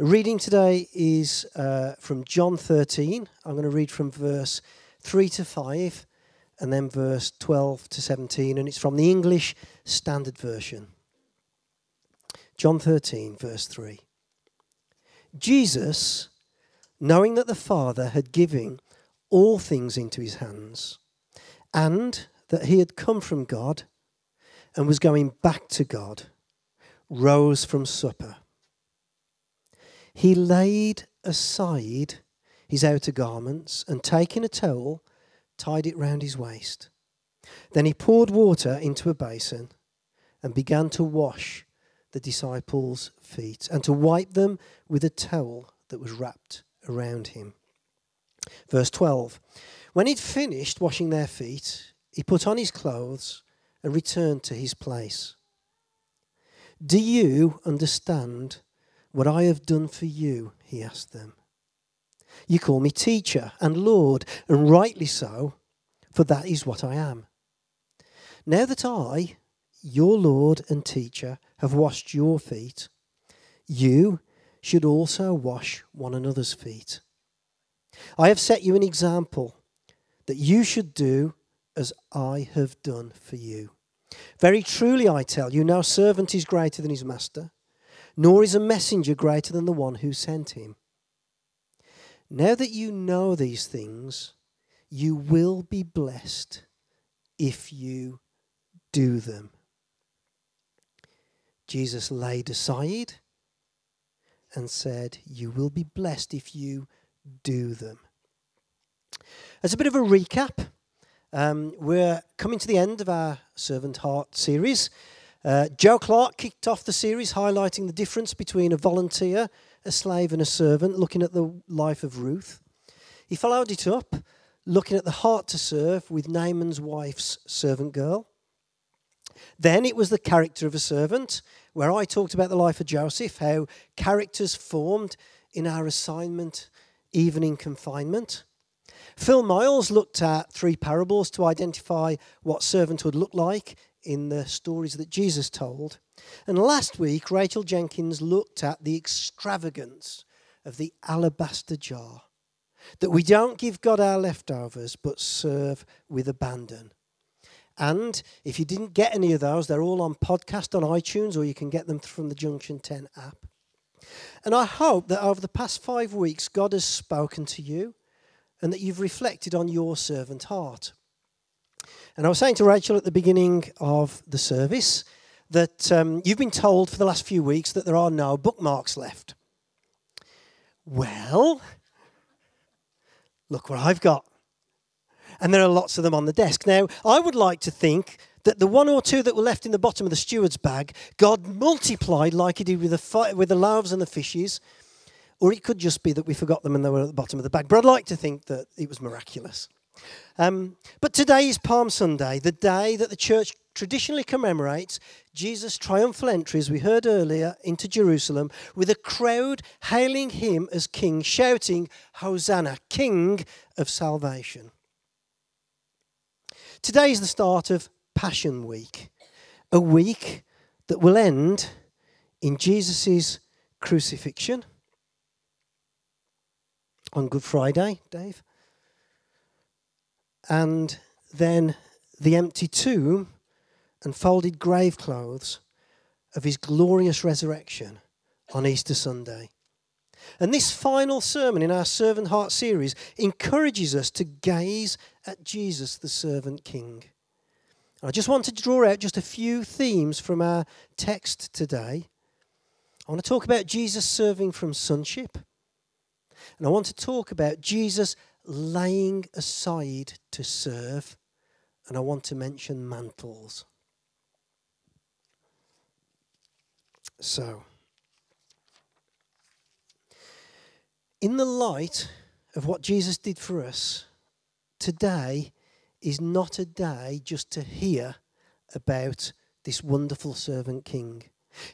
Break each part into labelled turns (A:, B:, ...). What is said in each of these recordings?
A: The reading today is uh, from John 13. I'm going to read from verse 3 to 5 and then verse 12 to 17, and it's from the English Standard Version. John 13, verse 3. Jesus, knowing that the Father had given all things into his hands, and that he had come from God and was going back to God, rose from supper. He laid aside his outer garments and taking a towel, tied it round his waist. Then he poured water into a basin and began to wash the disciples' feet and to wipe them with a towel that was wrapped around him. Verse 12 When he'd finished washing their feet, he put on his clothes and returned to his place. Do you understand what I have done for you? He asked them. You call me teacher and Lord, and rightly so, for that is what I am. Now that I, your Lord and teacher, have washed your feet, you should also wash one another's feet. I have set you an example that you should do as I have done for you. Very truly, I tell you, no servant is greater than his master, nor is a messenger greater than the one who sent him. Now that you know these things, you will be blessed if you do them. Jesus laid aside and said, You will be blessed if you do them. As a bit of a recap, um, we're coming to the end of our Servant Heart series. Uh, Joe Clark kicked off the series highlighting the difference between a volunteer, a slave, and a servant, looking at the life of Ruth. He followed it up, looking at the heart to serve with Naaman's wife's servant girl. Then it was the character of a servant, where I talked about the life of Joseph, how characters formed in our assignment, even in confinement. Phil Miles looked at three parables to identify what servanthood looked like in the stories that Jesus told. And last week, Rachel Jenkins looked at the extravagance of the alabaster jar. That we don't give God our leftovers, but serve with abandon. And if you didn't get any of those, they're all on podcast on iTunes, or you can get them from the Junction 10 app. And I hope that over the past five weeks, God has spoken to you and that you've reflected on your servant heart. And I was saying to Rachel at the beginning of the service that um, you've been told for the last few weeks that there are no bookmarks left. Well, look what I've got. And there are lots of them on the desk. Now, I would like to think that the one or two that were left in the bottom of the steward's bag, God multiplied like he did with the, with the loaves and the fishes or it could just be that we forgot them and they were at the bottom of the bag. But I'd like to think that it was miraculous. Um, but today is Palm Sunday, the day that the church traditionally commemorates Jesus' triumphal entry, as we heard earlier, into Jerusalem, with a crowd hailing him as king, shouting, Hosanna, King of salvation. Today is the start of Passion Week, a week that will end in Jesus' crucifixion on Good Friday, Dave. And then the empty tomb and folded grave clothes of his glorious resurrection on Easter Sunday. And this final sermon in our Servant Heart series encourages us to gaze at Jesus, the servant king. I just want to draw out just a few themes from our text today. I want to talk about Jesus serving from sonship. And I want to talk about Jesus laying aside to serve. And I want to mention mantles. So, in the light of what Jesus did for us, today is not a day just to hear about this wonderful servant king.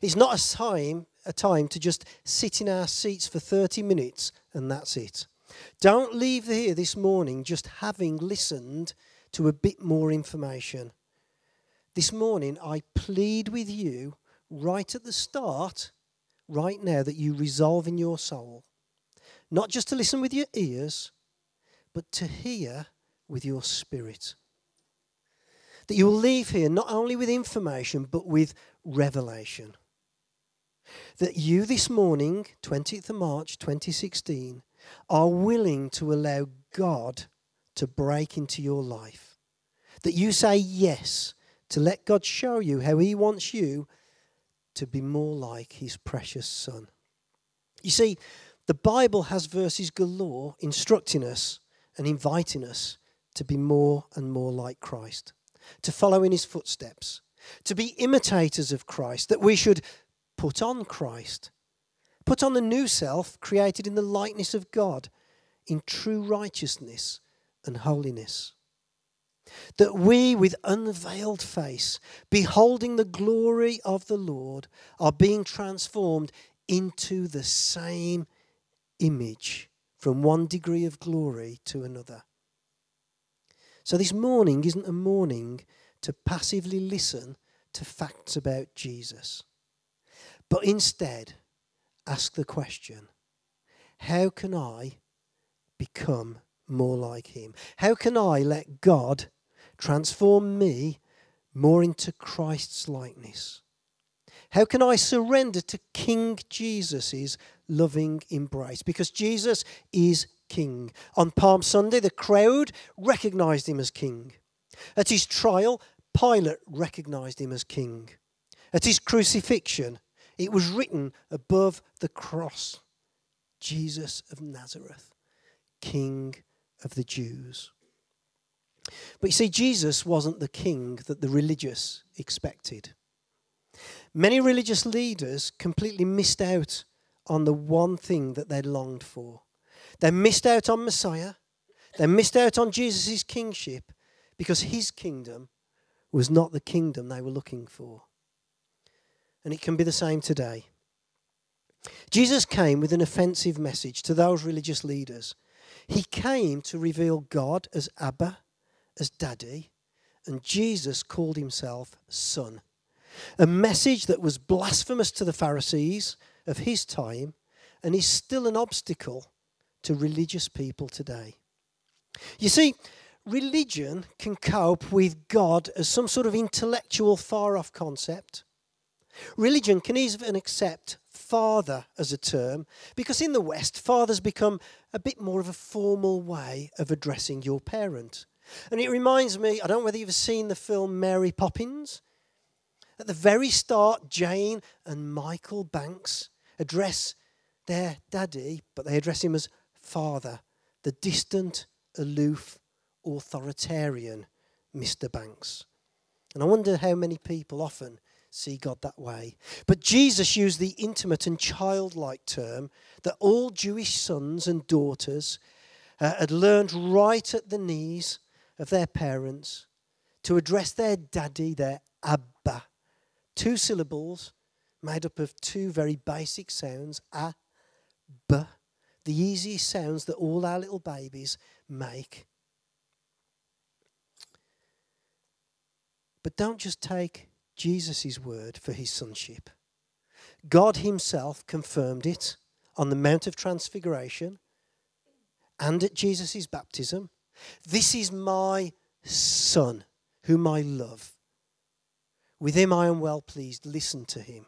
A: It's not a time, a time to just sit in our seats for 30 minutes and that's it. Don't leave here this morning just having listened to a bit more information. This morning, I plead with you right at the start right now that you resolve in your soul not just to listen with your ears, but to hear with your spirit. That you will leave here not only with information, but with revelation. That you this morning, 20th of March 2016, are willing to allow God to break into your life. That you say yes to let God show you how He wants you to be more like His precious Son. You see, the Bible has verses galore instructing us and inviting us to be more and more like Christ, to follow in His footsteps, to be imitators of Christ, that we should put on Christ, put on the new self created in the likeness of God in true righteousness and holiness. That we, with unveiled face, beholding the glory of the Lord, are being transformed into the same image from one degree of glory to another. So, this morning isn't a morning to passively listen to facts about Jesus, but instead ask the question how can I become more like him? How can I let God transform me more into Christ's likeness? How can I surrender to King Jesus' loving embrace? Because Jesus is King. On Palm Sunday, the crowd recognized him as King. At his trial, Pilate recognized him as King. At his crucifixion, it was written above the cross Jesus of Nazareth, King of the Jews. But you see, Jesus wasn't the king that the religious expected. Many religious leaders completely missed out on the one thing that they longed for. They missed out on Messiah. They missed out on Jesus' kingship because his kingdom was not the kingdom they were looking for. And it can be the same today. Jesus came with an offensive message to those religious leaders. He came to reveal God as Abba, as Daddy, and Jesus called himself Son. A message that was blasphemous to the Pharisees of his time and is still an obstacle to religious people today. You see, religion can cope with God as some sort of intellectual, far off concept. Religion can even accept father as a term because in the West, father's become a bit more of a formal way of addressing your parent. And it reminds me, I don't know whether you've seen the film Mary Poppins. At the very start, Jane and Michael Banks address their daddy, but they address him as father, the distant, aloof, authoritarian Mr. Banks. And I wonder how many people often see God that way. But Jesus used the intimate and childlike term that all Jewish sons and daughters uh, had learned right at the knees of their parents to address their daddy, their Abba. Two syllables made up of two very basic sounds, a, b, the easiest sounds that all our little babies make. But don't just take Jesus' word for his sonship. God himself confirmed it on the Mount of Transfiguration and at Jesus' baptism. This is my Son, whom I love. With him I am well pleased. Listen to him.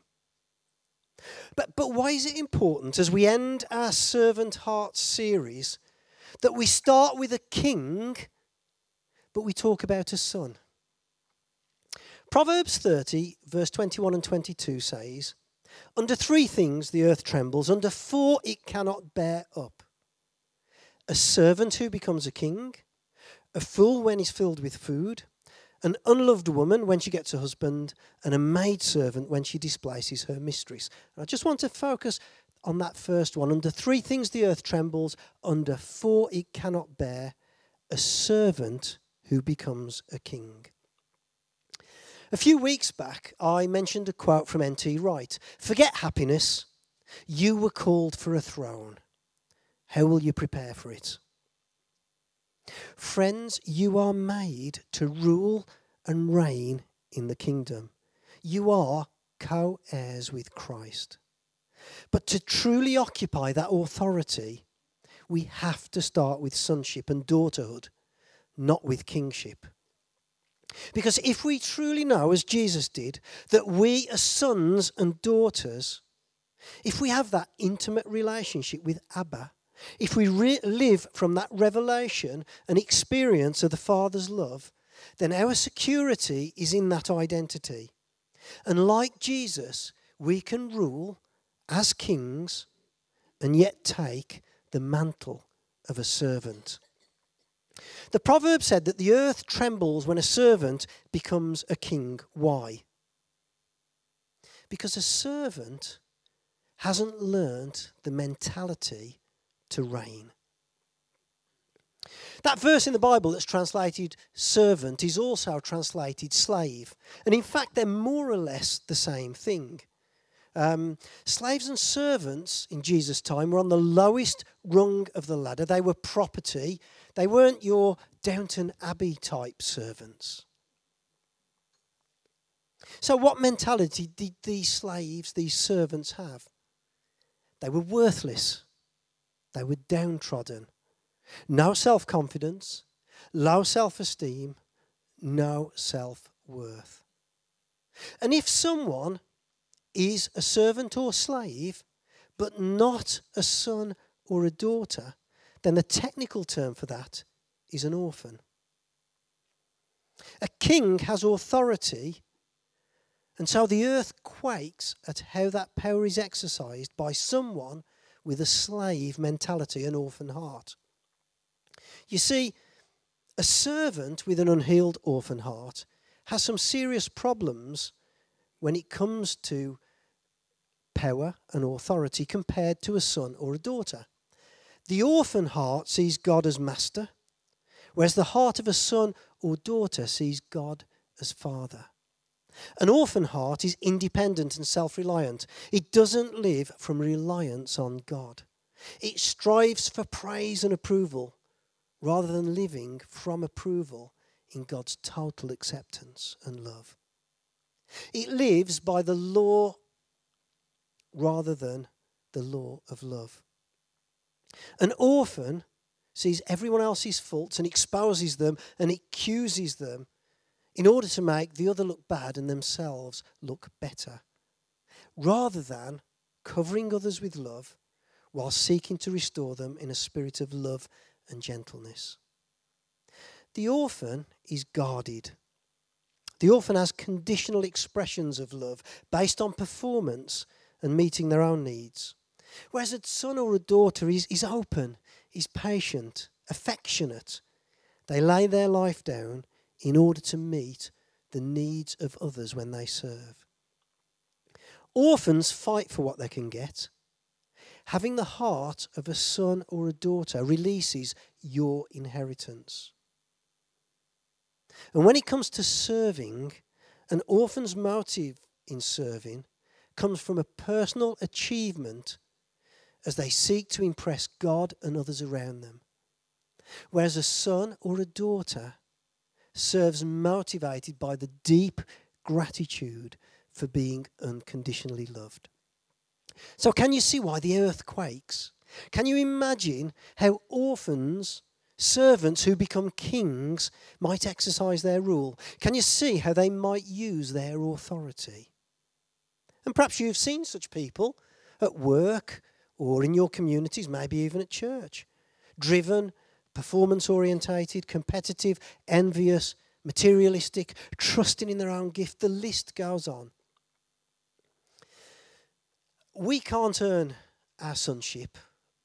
A: But, but why is it important as we end our Servant Heart series that we start with a king, but we talk about a son? Proverbs 30, verse 21 and 22 says, Under three things the earth trembles, under four it cannot bear up. A servant who becomes a king, a fool when he's filled with food, an unloved woman when she gets a husband, and a maidservant when she displaces her mistress. And I just want to focus on that first one. Under three things the earth trembles, under four it cannot bear, a servant who becomes a king. A few weeks back, I mentioned a quote from N.T. Wright Forget happiness. You were called for a throne. How will you prepare for it? Friends, you are made to rule and reign in the kingdom. You are co heirs with Christ. But to truly occupy that authority, we have to start with sonship and daughterhood, not with kingship. Because if we truly know, as Jesus did, that we are sons and daughters, if we have that intimate relationship with Abba, if we re- live from that revelation and experience of the Father's love, then our security is in that identity. And like Jesus, we can rule as kings and yet take the mantle of a servant. The proverb said that the earth trembles when a servant becomes a king. Why? Because a servant hasn't learned the mentality to reign. That verse in the Bible that's translated servant is also translated slave. And in fact, they're more or less the same thing. Um, slaves and servants in Jesus' time were on the lowest rung of the ladder. They were property. They weren't your Downton Abbey type servants. So, what mentality did these slaves, these servants have? They were worthless, they were downtrodden. No self confidence, low self esteem, no self worth. And if someone is a servant or slave, but not a son or a daughter, then the technical term for that is an orphan. A king has authority, and so the earth quakes at how that power is exercised by someone with a slave mentality, an orphan heart. You see, a servant with an unhealed orphan heart has some serious problems when it comes to power and authority compared to a son or a daughter. The orphan heart sees God as master, whereas the heart of a son or daughter sees God as father. An orphan heart is independent and self reliant. It doesn't live from reliance on God. It strives for praise and approval rather than living from approval in God's total acceptance and love. It lives by the law rather than the law of love. An orphan sees everyone else's faults and exposes them and accuses them in order to make the other look bad and themselves look better, rather than covering others with love while seeking to restore them in a spirit of love and gentleness. The orphan is guarded. The orphan has conditional expressions of love based on performance and meeting their own needs. Whereas a son or a daughter is, is open, is patient, affectionate. They lay their life down in order to meet the needs of others when they serve. Orphans fight for what they can get. Having the heart of a son or a daughter releases your inheritance. And when it comes to serving, an orphan's motive in serving comes from a personal achievement as they seek to impress God and others around them. Whereas a son or a daughter serves motivated by the deep gratitude for being unconditionally loved. So, can you see why the earth quakes? Can you imagine how orphans, servants who become kings, might exercise their rule? Can you see how they might use their authority? And perhaps you've seen such people at work or in your communities, maybe even at church. Driven, performance orientated, competitive, envious, materialistic, trusting in their own gift. The list goes on. We can't earn our sonship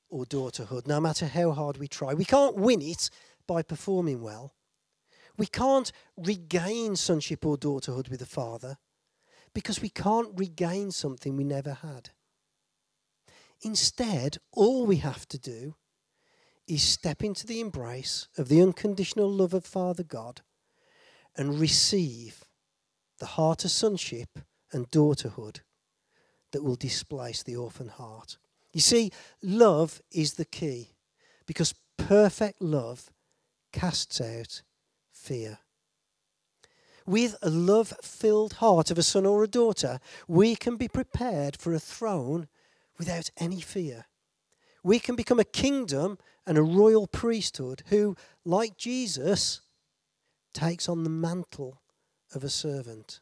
A: or daughterhood no matter how hard we try. We can't win it by performing well. We can't regain sonship or daughterhood with the Father because we can't regain something we never had. Instead, all we have to do is step into the embrace of the unconditional love of Father God and receive the heart of sonship and daughterhood that will displace the orphan heart. You see, love is the key because perfect love casts out fear. With a love filled heart of a son or a daughter, we can be prepared for a throne without any fear. We can become a kingdom and a royal priesthood who, like Jesus, takes on the mantle of a servant.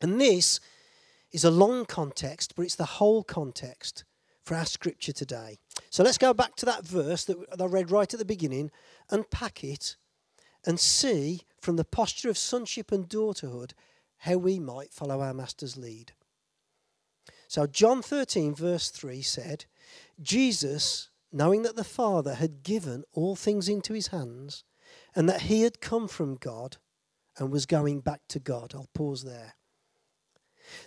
A: And this is a long context, but it's the whole context for our scripture today. So let's go back to that verse that I read right at the beginning, unpack it, and see from the posture of sonship and daughterhood how we might follow our Master's lead. So, John 13, verse 3 said, Jesus, knowing that the Father had given all things into his hands, and that he had come from God and was going back to God. I'll pause there.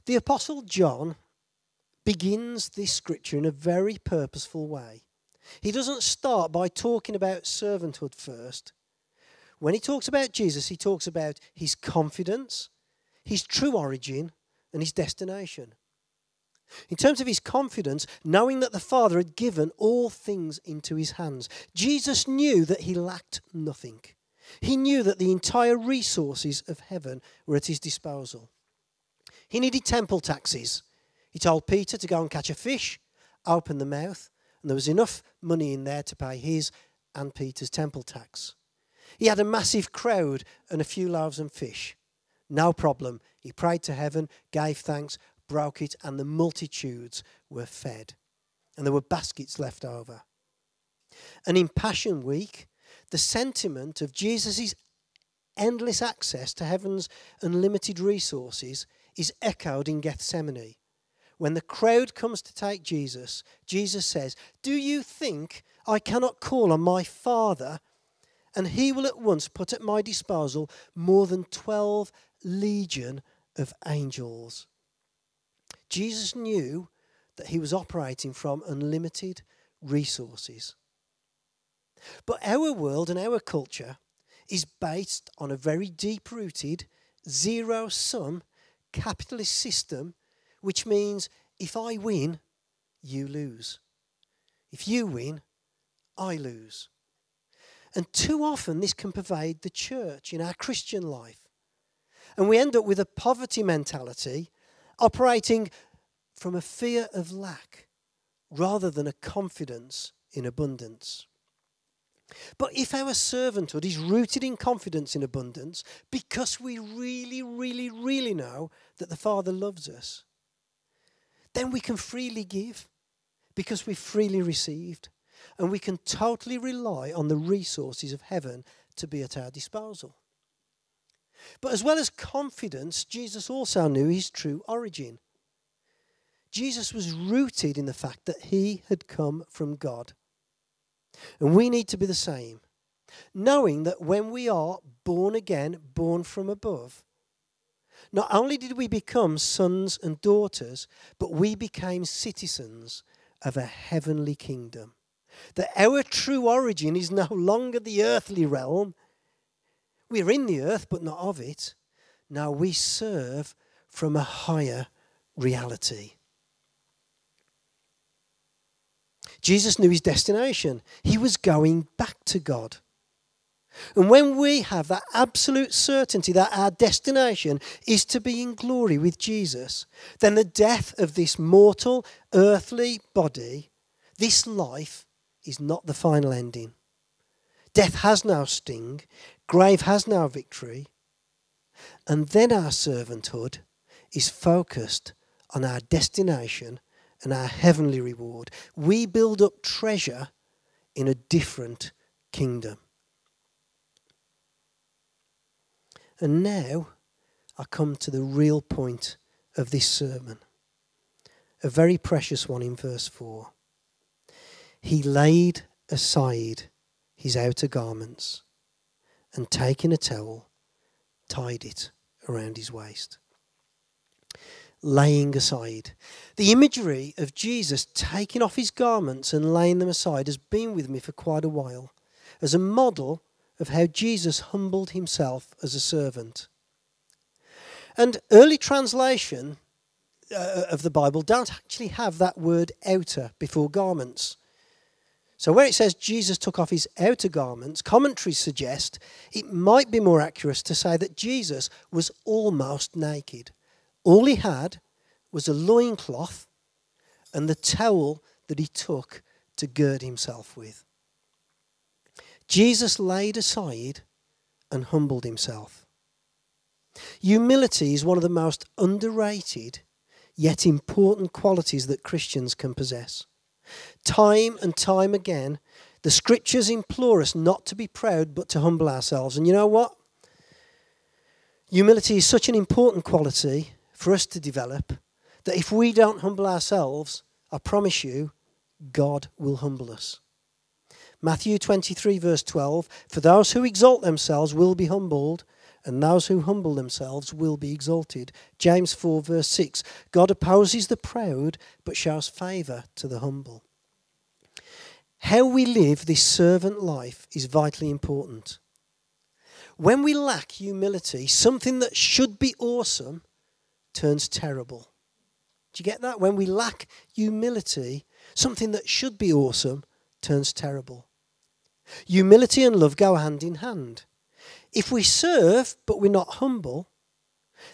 A: The Apostle John begins this scripture in a very purposeful way. He doesn't start by talking about servanthood first. When he talks about Jesus, he talks about his confidence, his true origin, and his destination. In terms of his confidence, knowing that the Father had given all things into his hands, Jesus knew that he lacked nothing. He knew that the entire resources of heaven were at his disposal. He needed temple taxes. He told Peter to go and catch a fish, open the mouth, and there was enough money in there to pay his and Peter's temple tax. He had a massive crowd and a few loaves and fish. No problem. He prayed to heaven, gave thanks, broke it, and the multitudes were fed. And there were baskets left over. And in Passion Week, the sentiment of Jesus' endless access to heaven's unlimited resources is echoed in Gethsemane. When the crowd comes to take Jesus, Jesus says, Do you think I cannot call on my Father and he will at once put at my disposal more than 12 legion of angels? Jesus knew that he was operating from unlimited resources. But our world and our culture is based on a very deep rooted, zero sum capitalist system, which means if I win, you lose. If you win, I lose. And too often this can pervade the church in our Christian life. And we end up with a poverty mentality operating from a fear of lack rather than a confidence in abundance. But if our servanthood is rooted in confidence in abundance, because we really, really, really know that the Father loves us, then we can freely give because we've freely received. And we can totally rely on the resources of heaven to be at our disposal. But as well as confidence, Jesus also knew his true origin. Jesus was rooted in the fact that he had come from God. And we need to be the same, knowing that when we are born again, born from above, not only did we become sons and daughters, but we became citizens of a heavenly kingdom. That our true origin is no longer the earthly realm. We're in the earth, but not of it. Now we serve from a higher reality. Jesus knew his destination. He was going back to God. And when we have that absolute certainty that our destination is to be in glory with Jesus, then the death of this mortal, earthly body, this life, is not the final ending. Death has now sting, grave has now victory, and then our servanthood is focused on our destination and our heavenly reward. We build up treasure in a different kingdom. And now I come to the real point of this sermon, a very precious one in verse 4. He laid aside his outer garments and taking a towel, tied it around his waist laying aside. The imagery of Jesus taking off his garments and laying them aside has been with me for quite a while as a model of how Jesus humbled himself as a servant. And early translation uh, of the Bible don't actually have that word outer before garments. So, where it says Jesus took off his outer garments, commentaries suggest it might be more accurate to say that Jesus was almost naked. All he had was a loincloth and the towel that he took to gird himself with. Jesus laid aside and humbled himself. Humility is one of the most underrated yet important qualities that Christians can possess. Time and time again, the scriptures implore us not to be proud but to humble ourselves. And you know what? Humility is such an important quality for us to develop that if we don't humble ourselves, I promise you, God will humble us. Matthew 23, verse 12 For those who exalt themselves will be humbled, and those who humble themselves will be exalted. James 4, verse 6 God opposes the proud, but shows favour to the humble. How we live this servant life is vitally important. When we lack humility, something that should be awesome turns terrible. Do you get that? When we lack humility, something that should be awesome turns terrible. Humility and love go hand in hand. If we serve but we're not humble,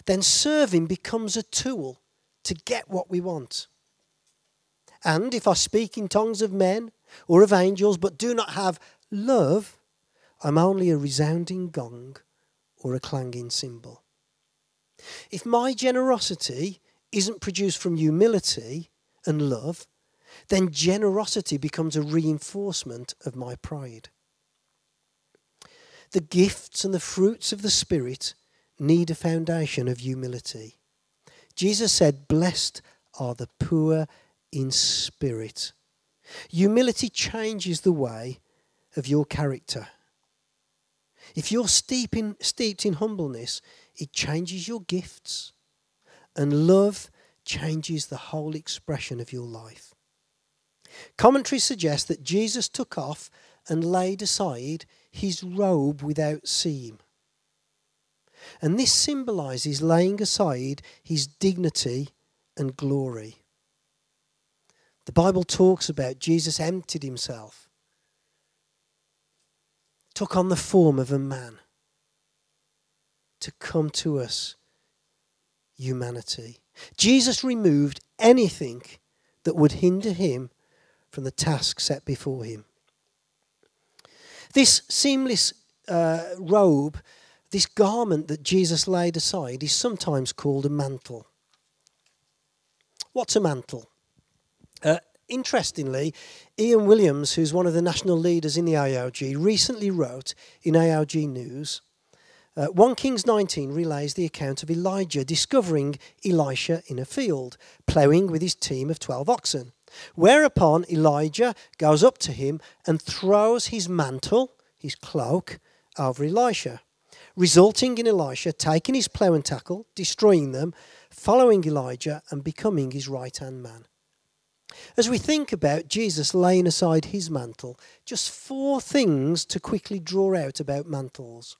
A: then serving becomes a tool to get what we want. And if I speak in tongues of men or of angels but do not have love, I'm only a resounding gong or a clanging cymbal. If my generosity isn't produced from humility and love, then generosity becomes a reinforcement of my pride. The gifts and the fruits of the Spirit need a foundation of humility. Jesus said, Blessed are the poor in spirit. Humility changes the way of your character. If you're steep in, steeped in humbleness, it changes your gifts. And love changes the whole expression of your life. Commentaries suggest that Jesus took off and laid aside his robe without seam. And this symbolizes laying aside his dignity and glory. The Bible talks about Jesus emptied himself, took on the form of a man to come to us, humanity. Jesus removed anything that would hinder him from the task set before him. This seamless uh, robe, this garment that Jesus laid aside, is sometimes called a mantle. What's a mantle? Uh, interestingly, Ian Williams, who's one of the national leaders in the AOG, recently wrote in AOG News uh, 1 Kings 19 relays the account of Elijah discovering Elisha in a field, ploughing with his team of 12 oxen. Whereupon Elijah goes up to him and throws his mantle, his cloak, over Elisha, resulting in Elisha taking his plough and tackle, destroying them, following Elijah, and becoming his right hand man. As we think about Jesus laying aside his mantle, just four things to quickly draw out about mantles.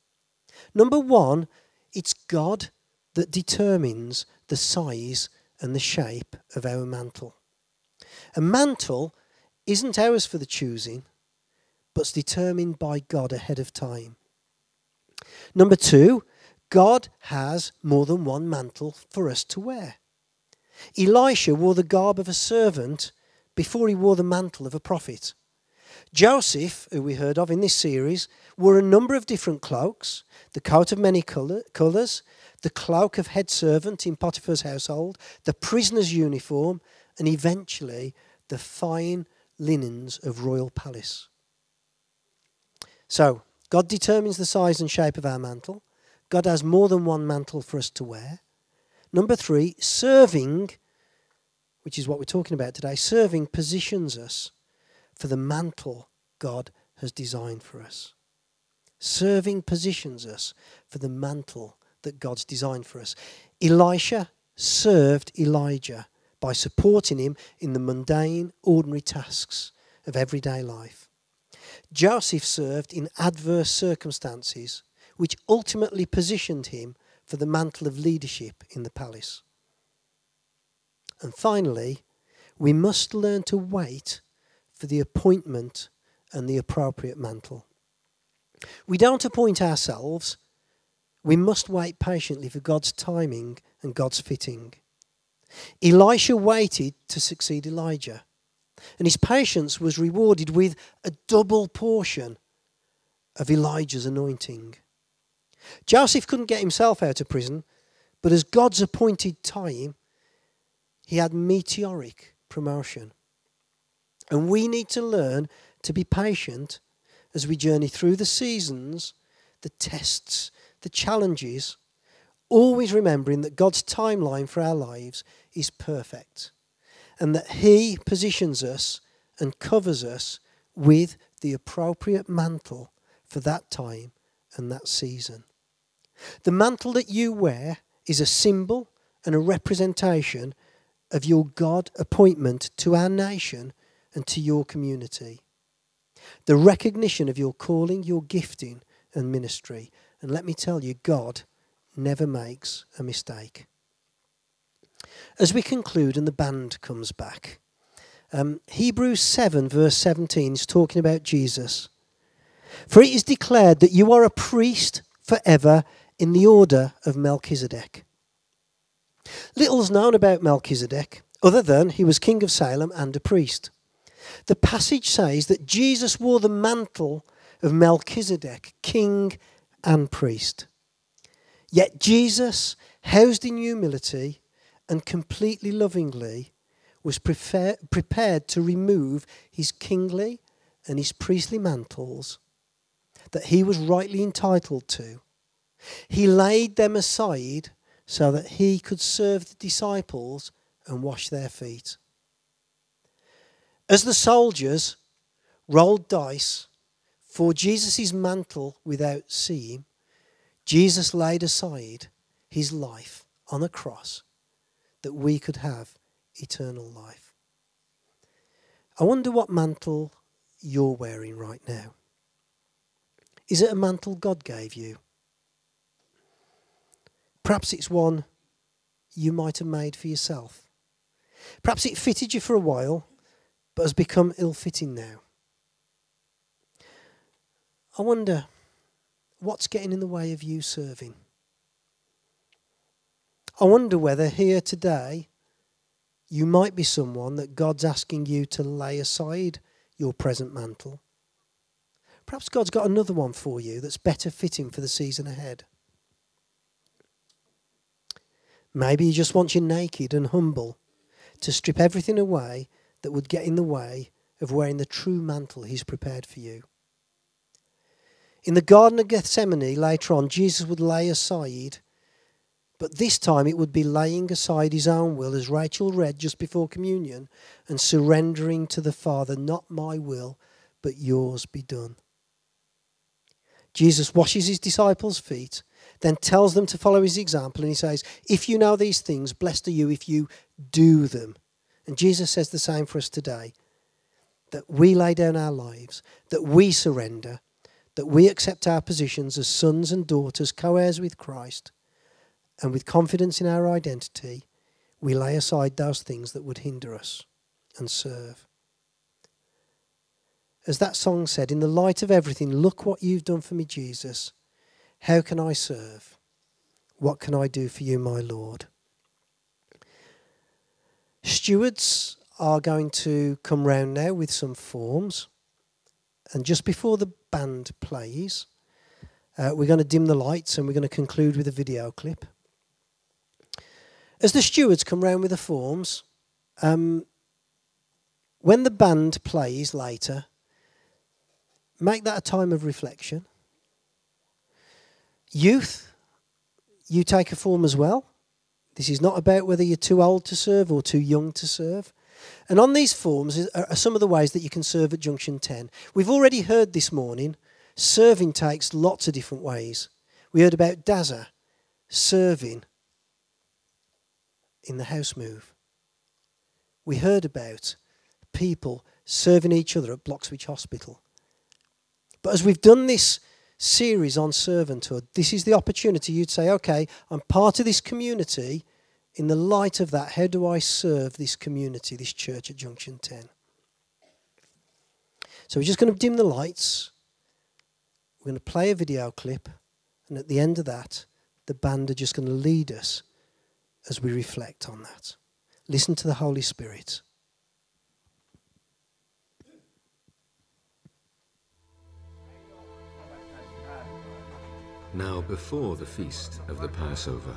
A: Number one, it's God that determines the size and the shape of our mantle. A mantle isn't ours for the choosing, but's determined by God ahead of time. Number two, God has more than one mantle for us to wear. Elisha wore the garb of a servant before he wore the mantle of a prophet. Joseph, who we heard of in this series, wore a number of different cloaks the coat of many colours, the cloak of head servant in Potiphar's household, the prisoner's uniform, and eventually the fine linens of royal palace. So, God determines the size and shape of our mantle. God has more than one mantle for us to wear. Number three, serving, which is what we're talking about today, serving positions us for the mantle God has designed for us. Serving positions us for the mantle that God's designed for us. Elisha served Elijah by supporting him in the mundane, ordinary tasks of everyday life. Joseph served in adverse circumstances, which ultimately positioned him for the mantle of leadership in the palace. And finally, we must learn to wait for the appointment and the appropriate mantle. We don't appoint ourselves, we must wait patiently for God's timing and God's fitting. Elisha waited to succeed Elijah, and his patience was rewarded with a double portion of Elijah's anointing. Joseph couldn't get himself out of prison, but as God's appointed time, he had meteoric promotion. And we need to learn to be patient as we journey through the seasons, the tests, the challenges, always remembering that God's timeline for our lives is perfect and that He positions us and covers us with the appropriate mantle for that time and that season. The mantle that you wear is a symbol and a representation of your God appointment to our nation and to your community. The recognition of your calling, your gifting, and ministry. And let me tell you, God never makes a mistake. As we conclude and the band comes back, um, Hebrews 7, verse 17 is talking about Jesus. For it is declared that you are a priest forever in the order of Melchizedek. Little's known about Melchizedek, other than he was king of Salem and a priest. The passage says that Jesus wore the mantle of Melchizedek, king and priest. Yet Jesus, housed in humility and completely lovingly, was prefer- prepared to remove his kingly and his priestly mantles that he was rightly entitled to. He laid them aside so that he could serve the disciples and wash their feet. As the soldiers rolled dice for Jesus' mantle without seeing, Jesus laid aside his life on a cross that we could have eternal life. I wonder what mantle you're wearing right now. Is it a mantle God gave you? Perhaps it's one you might have made for yourself. Perhaps it fitted you for a while, but has become ill fitting now. I wonder what's getting in the way of you serving? I wonder whether here today you might be someone that God's asking you to lay aside your present mantle. Perhaps God's got another one for you that's better fitting for the season ahead. Maybe He just wants you naked and humble to strip everything away that would get in the way of wearing the true mantle He's prepared for you. In the Garden of Gethsemane, later on, Jesus would lay aside, but this time it would be laying aside his own will, as Rachel read just before communion, and surrendering to the Father, not my will, but yours be done. Jesus washes his disciples' feet then tells them to follow his example. And he says, If you know these things, blessed are you if you do them. And Jesus says the same for us today that we lay down our lives, that we surrender, that we accept our positions as sons and daughters, co heirs with Christ, and with confidence in our identity, we lay aside those things that would hinder us and serve. As that song said, in the light of everything, look what you've done for me, Jesus. How can I serve? What can I do for you, my Lord? Stewards are going to come round now with some forms. And just before the band plays, uh, we're going to dim the lights and we're going to conclude with a video clip. As the stewards come round with the forms, um, when the band plays later, make that a time of reflection. Youth, you take a form as well. This is not about whether you're too old to serve or too young to serve. And on these forms are some of the ways that you can serve at Junction 10. We've already heard this morning, serving takes lots of different ways. We heard about Daza serving in the house move. We heard about people serving each other at Bloxwich Hospital. But as we've done this series on servanthood, this is the opportunity you'd say, okay, I'm part of this community. In the light of that, how do I serve this community, this church at Junction 10? So we're just going to dim the lights. We're going to play a video clip. And at the end of that, the band are just going to lead us as we reflect on that. Listen to the Holy Spirit.
B: Now, before the feast of the Passover,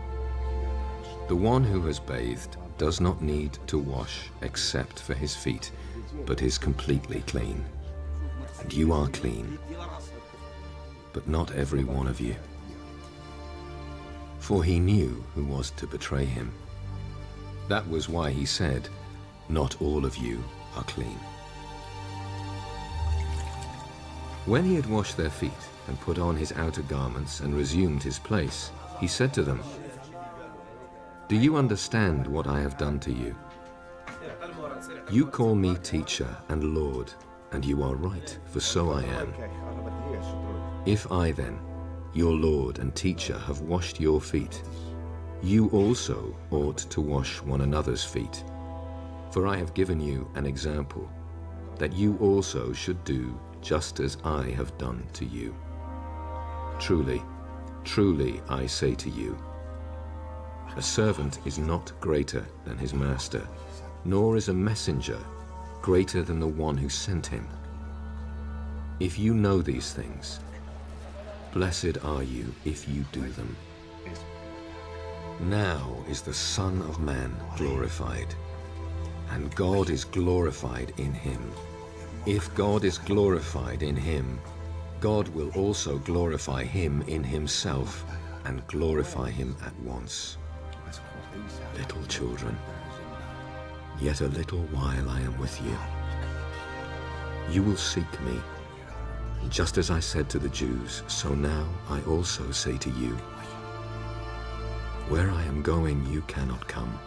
B: The one who has bathed does not need to wash except for his feet, but is completely clean. And you are clean, but not every one of you. For he knew who was to betray him. That was why he said, Not all of you are clean. When he had washed their feet and put on his outer garments and resumed his place, he said to them, Do you understand what I have done to you? You call me teacher and Lord, and you are right, for so I am. If I then, your Lord and teacher, have washed your feet, you also ought to wash one another's feet. For I have given you an example, that you also should do just as I have done to you. Truly, truly I say to you, a servant is not greater than his master, nor is a messenger greater than the one who sent him. If you know these things, blessed are you if you do them. Now is the Son of Man glorified, and God is glorified in him. If God is glorified in him, God will also glorify him in himself and glorify him at once. Little children, yet a little while I am with you. You will seek me. Just as I said to the Jews, so now I also say to you, Where I am going, you cannot come.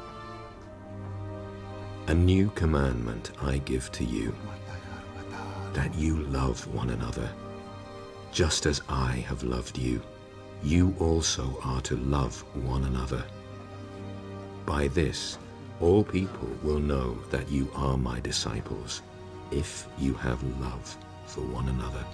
B: A new commandment I give to you that you love one another. Just as I have loved you, you also are to love one another. By this, all people will know that you are my disciples, if you have love for one another.